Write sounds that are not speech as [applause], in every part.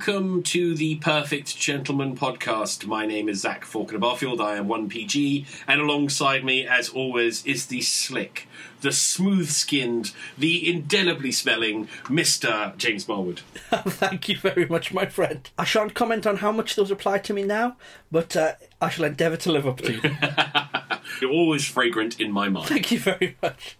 Welcome to the Perfect Gentleman podcast. My name is Zach Falconer Barfield. I am 1PG, and alongside me, as always, is the slick, the smooth skinned, the indelibly smelling Mr. James Marwood. [laughs] Thank you very much, my friend. I shan't comment on how much those apply to me now, but uh, I shall endeavour to live up to them. [laughs] You're always fragrant in my mind. Thank you very much.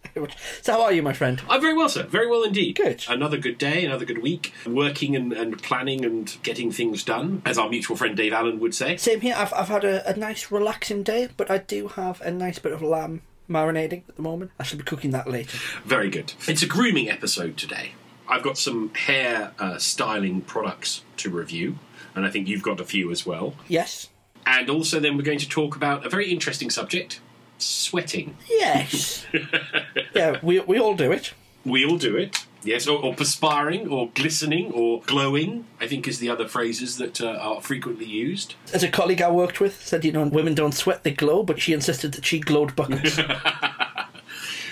So, how are you, my friend? I'm very well, sir. Very well indeed. Good. Another good day, another good week, working and, and planning and getting things done, as our mutual friend Dave Allen would say. Same here. I've, I've had a, a nice, relaxing day, but I do have a nice bit of lamb marinating at the moment. I shall be cooking that later. Very good. It's a grooming episode today. I've got some hair uh, styling products to review, and I think you've got a few as well. Yes. And also, then we're going to talk about a very interesting subject sweating. Yes. [laughs] yeah, we, we all do it. We all do it. Yes, or, or perspiring, or glistening, or glowing, I think is the other phrases that uh, are frequently used. As a colleague I worked with said, you know, women don't sweat, they glow, but she insisted that she glowed buckets. [laughs]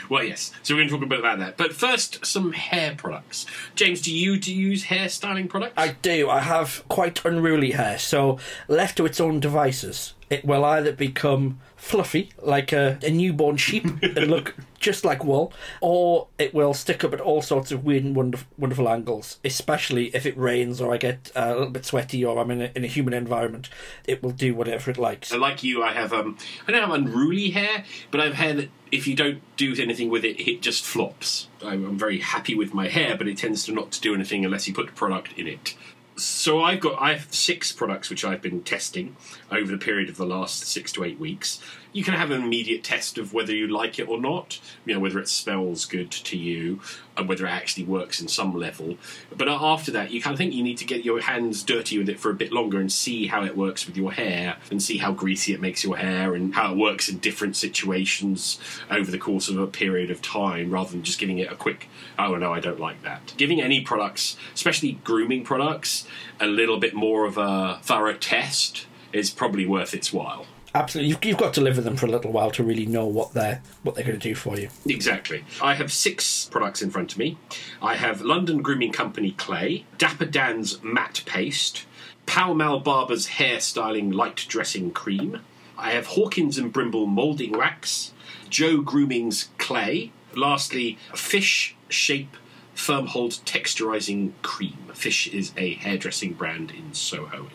Well, yes. So we're going to talk a bit about that. But first, some hair products. James, do you do you use hair styling products? I do. I have quite unruly hair, so left to its own devices, it will either become fluffy like a, a newborn sheep and look [laughs] just like wool, or it will stick up at all sorts of weird and wonderful, wonderful angles. Especially if it rains or I get uh, a little bit sweaty or I'm in a, in a human environment, it will do whatever it likes. So like you, I have um, I don't have unruly hair, but I have hair that if you don't do anything with it, it just flops. I'm, I'm very happy with my hair, but it tends to not to do anything unless you put product in it. So I've got I have six products which I've been testing over the period of the last six to eight weeks. You can have an immediate test of whether you like it or not. You know whether it smells good to you and whether it actually works in some level. But after that, you kind of think you need to get your hands dirty with it for a bit longer and see how it works with your hair and see how greasy it makes your hair and how it works in different situations over the course of a period of time rather than just giving it a quick, oh no, I don't like that. Giving any products, especially grooming products, a little bit more of a thorough test is probably worth its while. Absolutely, you've, you've got to live with them for a little while to really know what they're what they're going to do for you. Exactly. I have six products in front of me. I have London Grooming Company Clay, Dapper Dan's Matte Paste, Pall Mall Barber's Hair Styling Light Dressing Cream. I have Hawkins and Brimble Moulding Wax, Joe Grooming's Clay. Lastly, Fish Shape Firm Hold Texturizing Cream. Fish is a hairdressing brand in Soho.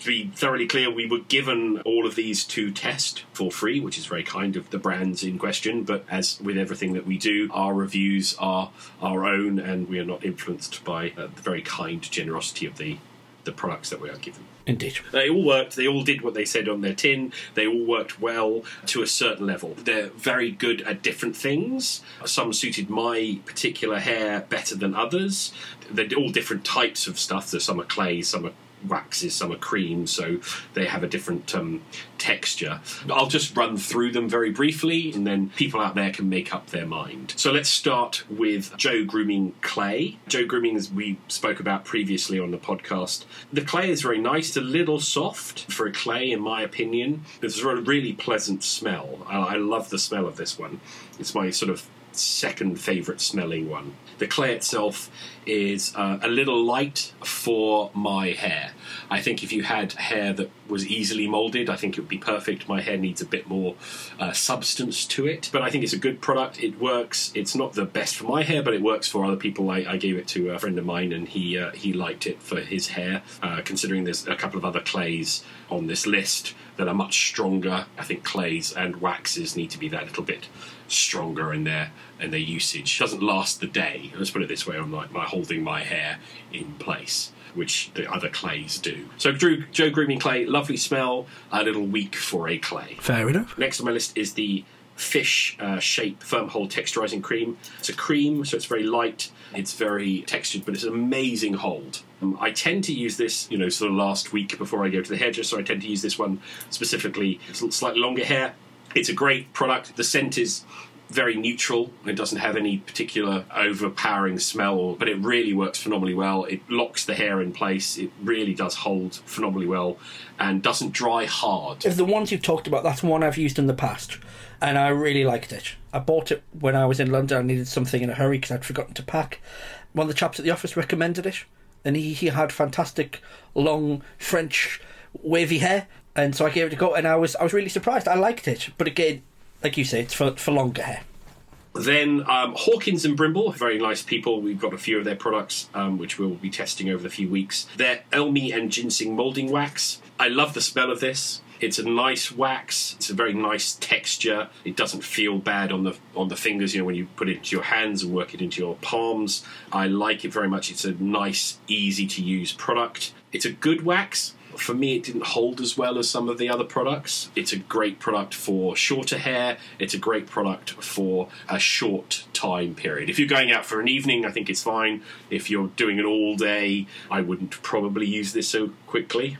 To be thoroughly clear, we were given all of these to test for free, which is very kind of the brands in question. But as with everything that we do, our reviews are our own, and we are not influenced by uh, the very kind generosity of the the products that we are given. Indeed. They all worked. They all did what they said on their tin. They all worked well to a certain level. They're very good at different things. Some suited my particular hair better than others. They're all different types of stuff. So some are clay, some are waxes, some are cream, so they have a different um, texture. I'll just run through them very briefly, and then people out there can make up their mind. So let's start with Joe Grooming Clay. Joe Grooming, as we spoke about previously on the podcast, the clay is very nice, a little soft for a clay, in my opinion. It's a really pleasant smell. I, I love the smell of this one. It's my sort of second favourite smelling one. The clay itself is uh, a little light for my hair. I think if you had hair that was easily moulded, I think it would be perfect. My hair needs a bit more uh, substance to it, but I think it's a good product. It works. It's not the best for my hair, but it works for other people. I, I gave it to a friend of mine, and he uh, he liked it for his hair. Uh, considering there's a couple of other clays on this list that are much stronger, I think clays and waxes need to be that little bit stronger in their in their usage. doesn't last the day. Let's put it this way: I'm like my holding my hair in place, which the other clays do. So Drew, Joe Grooming Clay, lovely smell, a little weak for a clay. Fair enough. Next on my list is the Fish uh, Shape Firm Hold Texturizing Cream. It's a cream, so it's very light. It's very textured, but it's an amazing hold. Um, I tend to use this, you know, sort of last week before I go to the hairdresser. So I tend to use this one specifically. It's slightly longer hair. It's a great product. The scent is very neutral. It doesn't have any particular overpowering smell, but it really works phenomenally well. It locks the hair in place. It really does hold phenomenally well and doesn't dry hard. Of the ones you've talked about, that's one I've used in the past, and I really liked it. I bought it when I was in London. I needed something in a hurry because I'd forgotten to pack. One of the chaps at the office recommended it, and he, he had fantastic long French wavy hair, and so I gave it a go, and I was I was really surprised. I liked it, but again, like you say, it's for for longer hair. Then um, Hawkins and Brimble, very nice people. We've got a few of their products, um, which we'll be testing over the few weeks. Their Elemi and Ginseng molding wax. I love the smell of this. It's a nice wax. It's a very nice texture. It doesn't feel bad on the on the fingers. You know when you put it into your hands and work it into your palms. I like it very much. It's a nice, easy to use product. It's a good wax. For me, it didn't hold as well as some of the other products. It's a great product for shorter hair. It's a great product for a short time period. If you're going out for an evening, I think it's fine. If you're doing it all day, I wouldn't probably use this so quickly.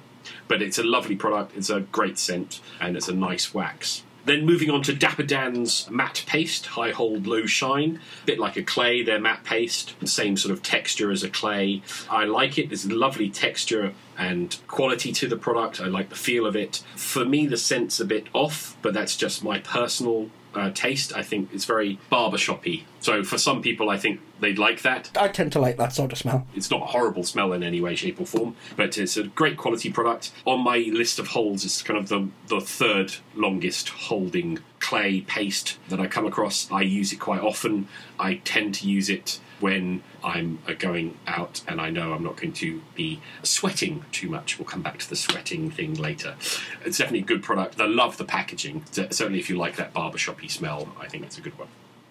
But it's a lovely product. It's a great scent and it's a nice wax. Then moving on to Dapper Dan's matte paste, high hold, low shine. A bit like a clay, they're matte paste, same sort of texture as a clay. I like it. There's lovely texture and quality to the product. I like the feel of it. For me, the scent's a bit off, but that's just my personal uh, taste. I think it's very barbershoppy. So for some people, I think they'd like that. I tend to like that sort of smell. It's not a horrible smell in any way, shape, or form, but it's a great quality product. On my list of holds, it's kind of the the third longest holding clay paste that I come across. I use it quite often. I tend to use it when I'm going out and I know I'm not going to be sweating too much. We'll come back to the sweating thing later. It's definitely a good product. I love the packaging. Certainly, if you like that barbershoppy smell, I think it's a good one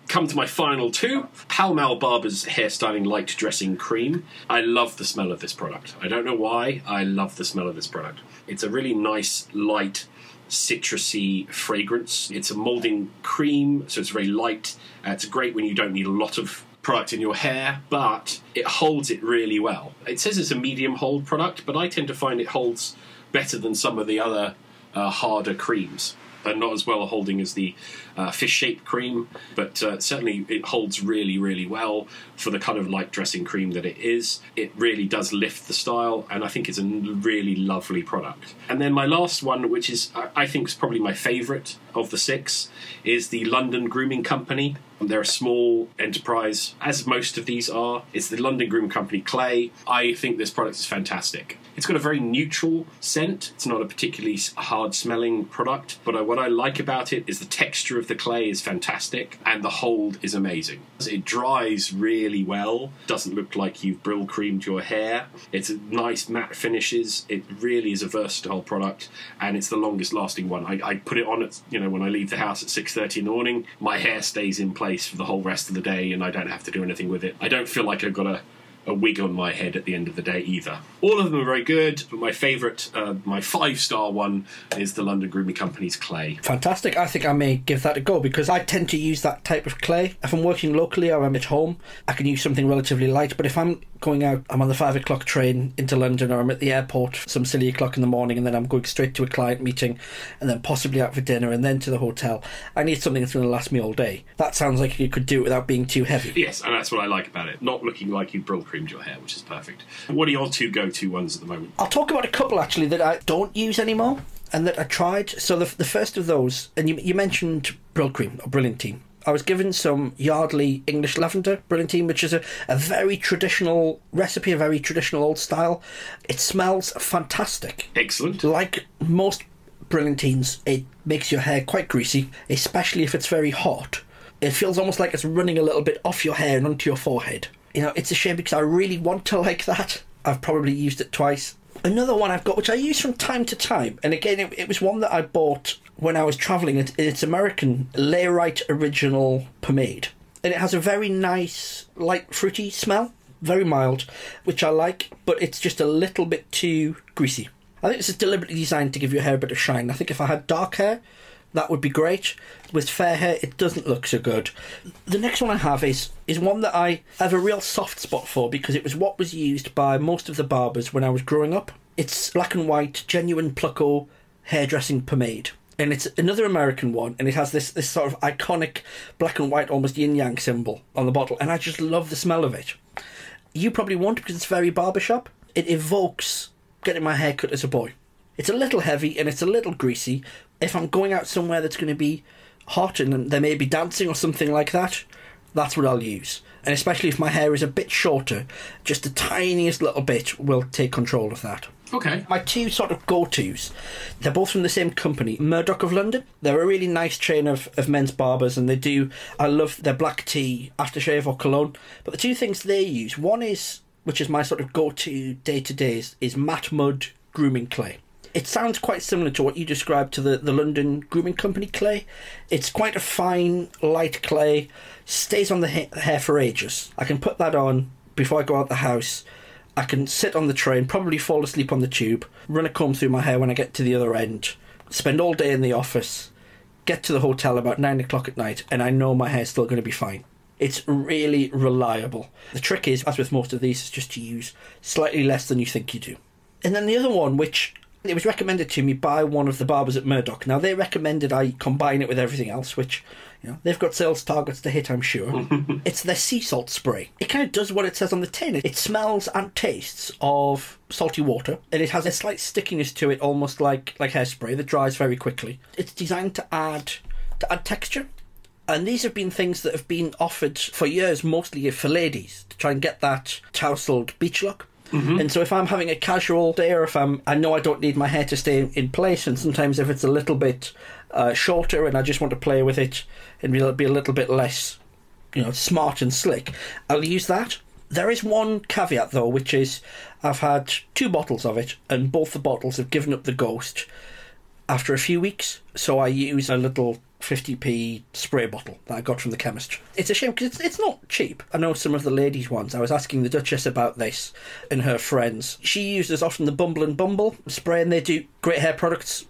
come to my final two Pall Mall Barber's Hairstyling Light Dressing Cream. I love the smell of this product. I don't know why, I love the smell of this product. It's a really nice, light, citrusy fragrance. It's a molding cream, so it's very light. Uh, it's great when you don't need a lot of product in your hair, but it holds it really well. It says it's a medium hold product, but I tend to find it holds better than some of the other uh, harder creams and not as well holding as the uh, fish shaped cream, but uh, certainly it holds really, really well for the kind of light dressing cream that it is. It really does lift the style, and I think it's a really lovely product. And then my last one, which is I think is probably my favourite of the six, is the London Grooming Company. They're a small enterprise, as most of these are. It's the London Groom Company Clay. I think this product is fantastic. It's got a very neutral scent. It's not a particularly hard smelling product, but uh, what I like about it is the texture of the clay is fantastic and the hold is amazing. It dries really well, doesn't look like you've Brylcreemed your hair. It's a nice matte finishes. It really is a versatile product and it's the longest lasting one. I, I put it on at you know when I leave the house at 6:30 in the morning. My hair stays in place for the whole rest of the day and I don't have to do anything with it. I don't feel like I've got a a wig on my head at the end of the day either. All of them are very good, but my favourite, uh, my five star one, is the London Grooming Company's clay. Fantastic. I think I may give that a go because I tend to use that type of clay. If I'm working locally or I'm at home, I can use something relatively light. But if I'm going out, I'm on the five o'clock train into London or I'm at the airport some silly o'clock in the morning and then I'm going straight to a client meeting and then possibly out for dinner and then to the hotel. I need something that's going to last me all day. That sounds like you could do it without being too heavy. Yes, and that's what I like about it. Not looking like you Brylcreemed your hair, which is perfect. What are your two go to ones at the moment? I'll talk about a couple actually that I don't use anymore and that I tried. So the, the first of those, and you, you mentioned cream or Brilliantine. I was given some Yardley English Lavender Brilliantine, which is a, a very traditional recipe, a very traditional old style. It smells fantastic. Excellent. Like most Brilliantines, it makes your hair quite greasy, especially if it's very hot. It feels almost like it's running a little bit off your hair and onto your forehead. You know, it's a shame because I really want to [laughs] like that. I've probably used it twice. Another one I've got, which I use from time to time, and again, it, it was one that I bought when I was travelling. It, it's American Layrite Original Pomade, and it has a very nice, light, fruity smell, very mild, which I like, but it's just a little bit too greasy. I think this is deliberately designed to give your hair a bit of shine. I think if I had dark hair, that would be great. With fair hair, it doesn't look so good. The next one I have is is one that I have a real soft spot for because it was what was used by most of the barbers when I was growing up. It's black and white, genuine Pluko hairdressing pomade. And it's another American one, and it has this, this sort of iconic black and white, almost yin yang symbol on the bottle, and I just love the smell of it. You probably won't because it's very barbershop. It evokes getting my hair cut as a boy. It's a little heavy and it's a little greasy. If I'm going out somewhere that's going to be hot and there may be dancing or something like that, that's what I'll use. And especially if my hair is a bit shorter, just the tiniest little bit will take control of that. Okay. My two sort of go tos, they're both from the same company, Murdock of London. They're a really nice chain of, of men's barbers, and they do, I love their black tea aftershave or cologne. But the two things they use, one is, which is my sort of go to day to day, is Matt Mud grooming clay. It sounds quite similar to what you described to the, the London grooming company clay. It's quite a fine, light clay, stays on the ha- hair for ages. I can put that on before I go out the house. I can sit on the train, probably fall asleep on the tube, run a comb through my hair when I get to the other end, spend all day in the office, get to the hotel about nine o'clock at night, and I know my hair's still going to be fine. It's really reliable. The trick is, as with most of these, is just to use slightly less than you think you do. And then the other one, which it was recommended to me by one of the barbers at Murdock. Now they recommended I combine it with everything else, which you know they've got sales targets to hit, I'm sure. [laughs] it's their sea salt spray. It kind of does what it says on the tin. It smells and tastes of salty water, and it has a slight stickiness to it, almost like like hairspray that dries very quickly. It's designed to add to add texture. And these have been things that have been offered for years, mostly for ladies, to try and get that tousled beach look. And so if I'm having a casual day or if I'm, I know I don't need my hair to stay in place, and sometimes if it's a little bit uh, shorter and I just want to play with it and be, be a little bit less, you know, smart and slick, I'll use that. There is one caveat though, which is I've had two bottles of it, and both the bottles have given up the ghost after a few weeks. So I use a little 50p spray bottle that I got from the chemist. It's a shame because it's, it's not cheap. I know some of the ladies' ones. I was asking the Duchess about this and her friends. She uses often the Bumble and Bumble spray, and they do great hair products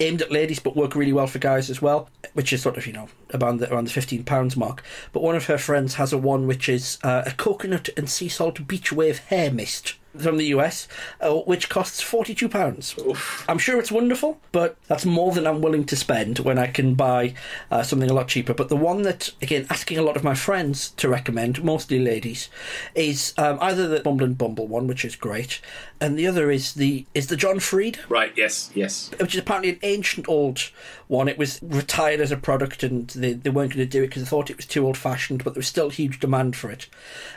aimed at ladies but work really well for guys as well, which is sort of, you know, around the, around the £15 mark. But one of her friends has a one which is uh, a coconut and sea salt beach wave hair mist from the US, uh, which costs £42. I'm sure it's wonderful, but that's more than I'm willing to spend when I can buy uh, something a lot cheaper. But the one that, again, asking a lot of my friends to recommend, mostly ladies, is um, either the Bumble and Bumble one, which is great, and the other is the is the John Frieda Right. Yes. Yes. which is apparently an ancient old one. It was retired as a product and they, they weren't going to do it because they thought it was too old fashioned, but there was still huge demand for it.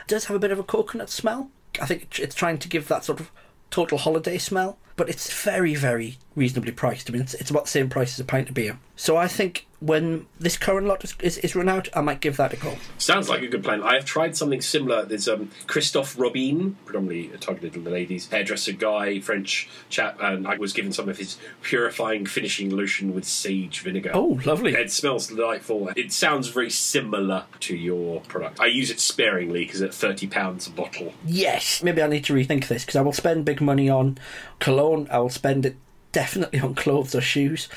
It does have a bit of a coconut smell. I think it's trying to give that sort of total holiday smell, but it's very, very reasonably priced. I mean, it's, it's about the same price as a pint of beer. So I think when this current lot is, is, is run out, I might give that a go. Sounds like a good plan. I have tried something similar. There's um, Christophe Robin, predominantly targeted at the ladies, hairdresser guy, French chap, and I was given some of his purifying finishing lotion with sage vinegar. Oh, lovely. It smells delightful. It sounds very similar to your product. I use it sparingly because it's thirty pounds a bottle. Yes. Maybe I need to rethink this because I will spend big money on cologne. I will spend it definitely [laughs] on clothes or shoes,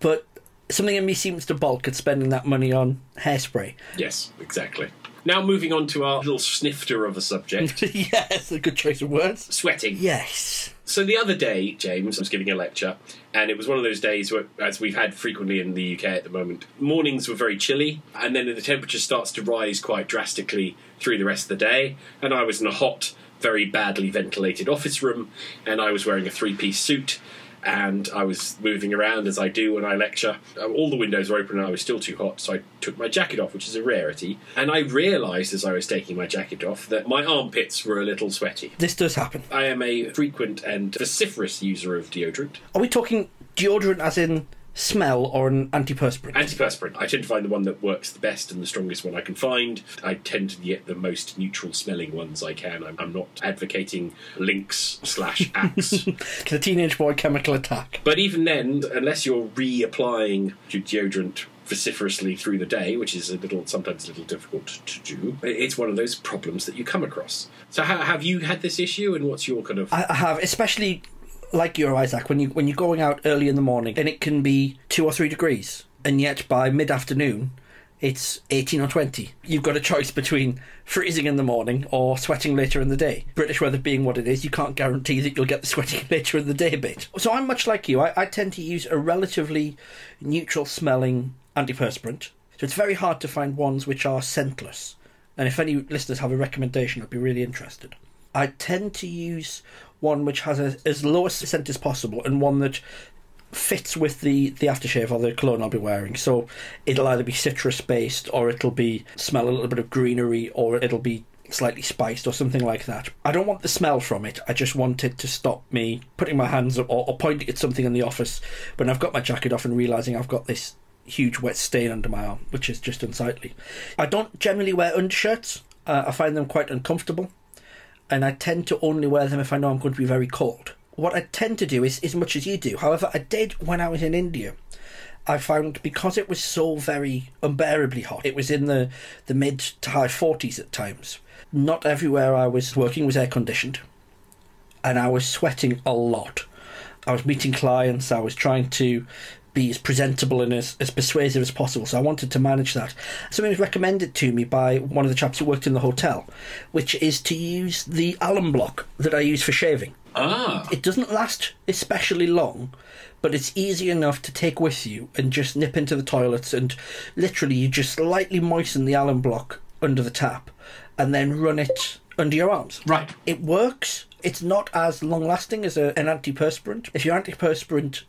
but something in me seems to balk at spending that money on hairspray. Yes, exactly. Now moving on to our little snifter of a subject, [laughs] yes, a good choice of words. sweating. Yes. So the other day, James I was giving a lecture, and it was one of those days where, as we've had frequently in the UK at the moment, mornings were very chilly, and then the temperature starts to rise quite drastically through the rest of the day. And I was in a hot, very badly ventilated office room, and I was wearing a three-piece suit. And I was moving around as I do when I lecture. Uh, All the windows were open and I was still too hot, so I took my jacket off, which is a rarity. And I realised as I was taking my jacket off that my armpits were a little sweaty. This does happen. I am a frequent and vociferous user of deodorant. Are we talking deodorant as in smell or an antiperspirant? Antiperspirant. I tend to find the one that works the best and the strongest one I can find. I tend to get the most neutral smelling ones I can. I'm, I'm not advocating Lynx slash Axe. [laughs] the teenage boy chemical attack. but even then, unless you're reapplying your deodorant vociferously through the day, which is a little sometimes a little difficult to do, it's one of those problems that you come across. So, ha- have you had this issue, and what's your kind of I I have, especially like your Isaac, when you when you're going out early in the morning and it can be two or three degrees, and yet by mid afternoon it's eighteen or twenty. You've got a choice between freezing in the morning or sweating later in the day. British weather being what it is, you can't guarantee that you'll get the [laughs] sweating later in the day bit. So I'm much like you. I, I tend to use a relatively neutral smelling antiperspirant. So it's very hard to find ones which are scentless. And if any listeners have a recommendation, I'd be really interested. I tend to use one which has a, as low a scent as possible and one that fits with the, the aftershave or the cologne I'll be wearing. So it'll either be citrus based or it'll be smell a little bit of greenery or it'll be slightly spiced or something like that. I don't want the smell from it. I just want it to stop me putting my hands up or, or pointing at something in the office when I've got my jacket off and realizing I've got this huge wet stain under my arm, which is just unsightly. I don't generally wear undershirts. Uh, I find them quite uncomfortable, and I tend to only wear them if I know I'm going to be very cold. What I tend to do is as much as you do. However, I did when I was in India. I found because it was so very unbearably hot, it was in the, the mid to high 40s at times. Not everywhere I was working was air conditioned, and I was sweating a lot. I was meeting clients, I was trying to be as presentable and as, as persuasive as possible. So I wanted to manage that. Something was recommended to me by one of the chaps who worked in the hotel, which is to use the alum block that I use for shaving. Ah, It doesn't last especially long, but it's easy enough to take with you and just nip into the toilets and literally you just lightly moisten the alum block under the tap and then run it under your arms. right. It works. It's not as long lasting as a, an antiperspirant. If your antiperspirant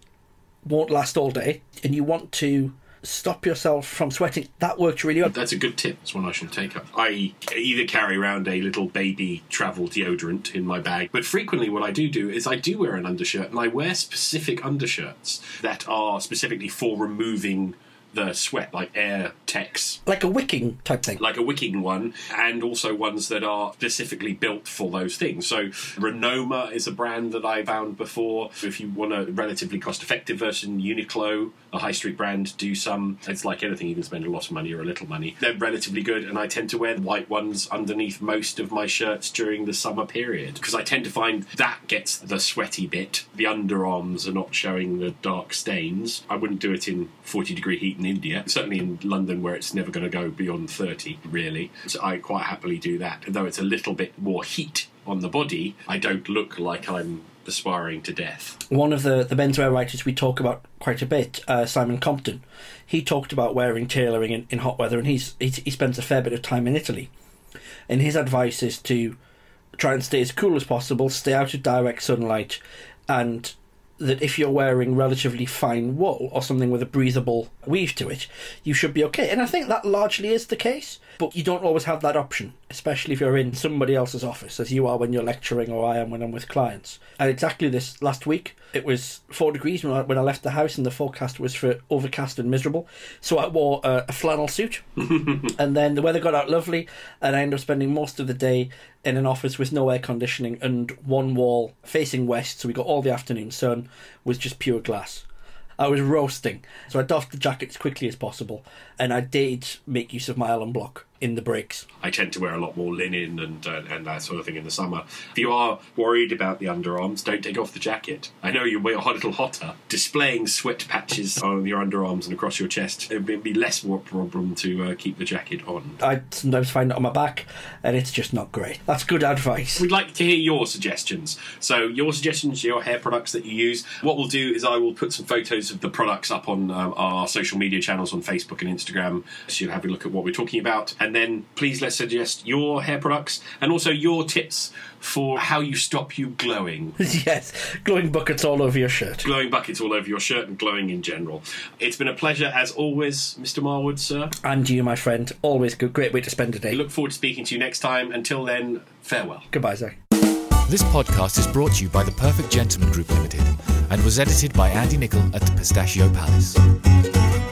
won't last all day and you want to stop yourself from sweating, that works really well. That's a good tip. It's one I should take up. I either carry around a little baby travel deodorant in my bag, but frequently what I do do is I do wear an undershirt and I wear specific undershirts that are specifically for removing the sweat, like Air Tex Like a wicking type thing. like a wicking one, and also ones that are specifically built for those things. So, Renoma is a brand that I found before. If you want a relatively cost effective version, Uniqlo, a high street brand, do some. It's like anything, you can spend a lot of money or a little money. They're relatively good, and I tend to wear the white ones underneath most of my shirts during the summer period because I tend to find that gets the sweaty bit. The underarms are not showing the dark stains. I wouldn't do it in 40 degree heat in India, certainly in London where it's never going to go beyond 30, really. So I quite happily do that. Though it's a little bit more heat on the body, I don't look like I'm aspiring to death. one of the, the menswear writers we talk about quite a bit, uh, Simon Crompton, he talked about wearing tailoring in, in hot weather, and he's, he spends a fair bit of time in Italy. And his advice is to try and stay as cool as possible, stay out of direct sunlight, and that if you're wearing relatively fine wool or something with a breathable weave to it, you should be okay. And I think that largely is the case, but you don't always have that option, especially if you're in somebody else's office, as you are when you're lecturing or I am when I'm with clients. And exactly this last week, it was four degrees when I, when I left the house, and the forecast was for overcast and miserable. So I wore a, a flannel suit, [laughs] and then the weather got out lovely, and I ended up spending most of the day in an office with no air conditioning and one wall facing west, so we got all the afternoon sun, was just pure glass. I was roasting, so I doffed the jacket as quickly as possible, and I did make use of my alum block in the breaks. I tend to wear a lot more linen and uh, and that sort of thing in the summer. If you are worried about the underarms, don't take off the jacket. I know you're a little hotter. Displaying sweat patches on your underarms and across your chest, it would be less of a problem to uh, keep the jacket on. I sometimes find it on my back, and it's just not great. That's good advice. We'd like to hear your suggestions. So, your suggestions, your hair products that you use. What we'll do is I will put some photos of the products up on um, our social media channels on Facebook and Instagram so you'll have a look at what we're talking about. And then please let's suggest your hair products and also your tips for how you stop you glowing. [laughs] yes, glowing buckets all over your shirt. Glowing buckets all over your shirt and glowing in general. It's been a pleasure as always, Mr. Marwood, sir. And you, my friend, always good. Great way to spend a day. Look forward to speaking to you next time. Until then, farewell. Goodbye, Zach. This podcast is brought to you by the Perfect Gentleman Group Limited and was edited by Andy Nichol at the Pistachio Palace.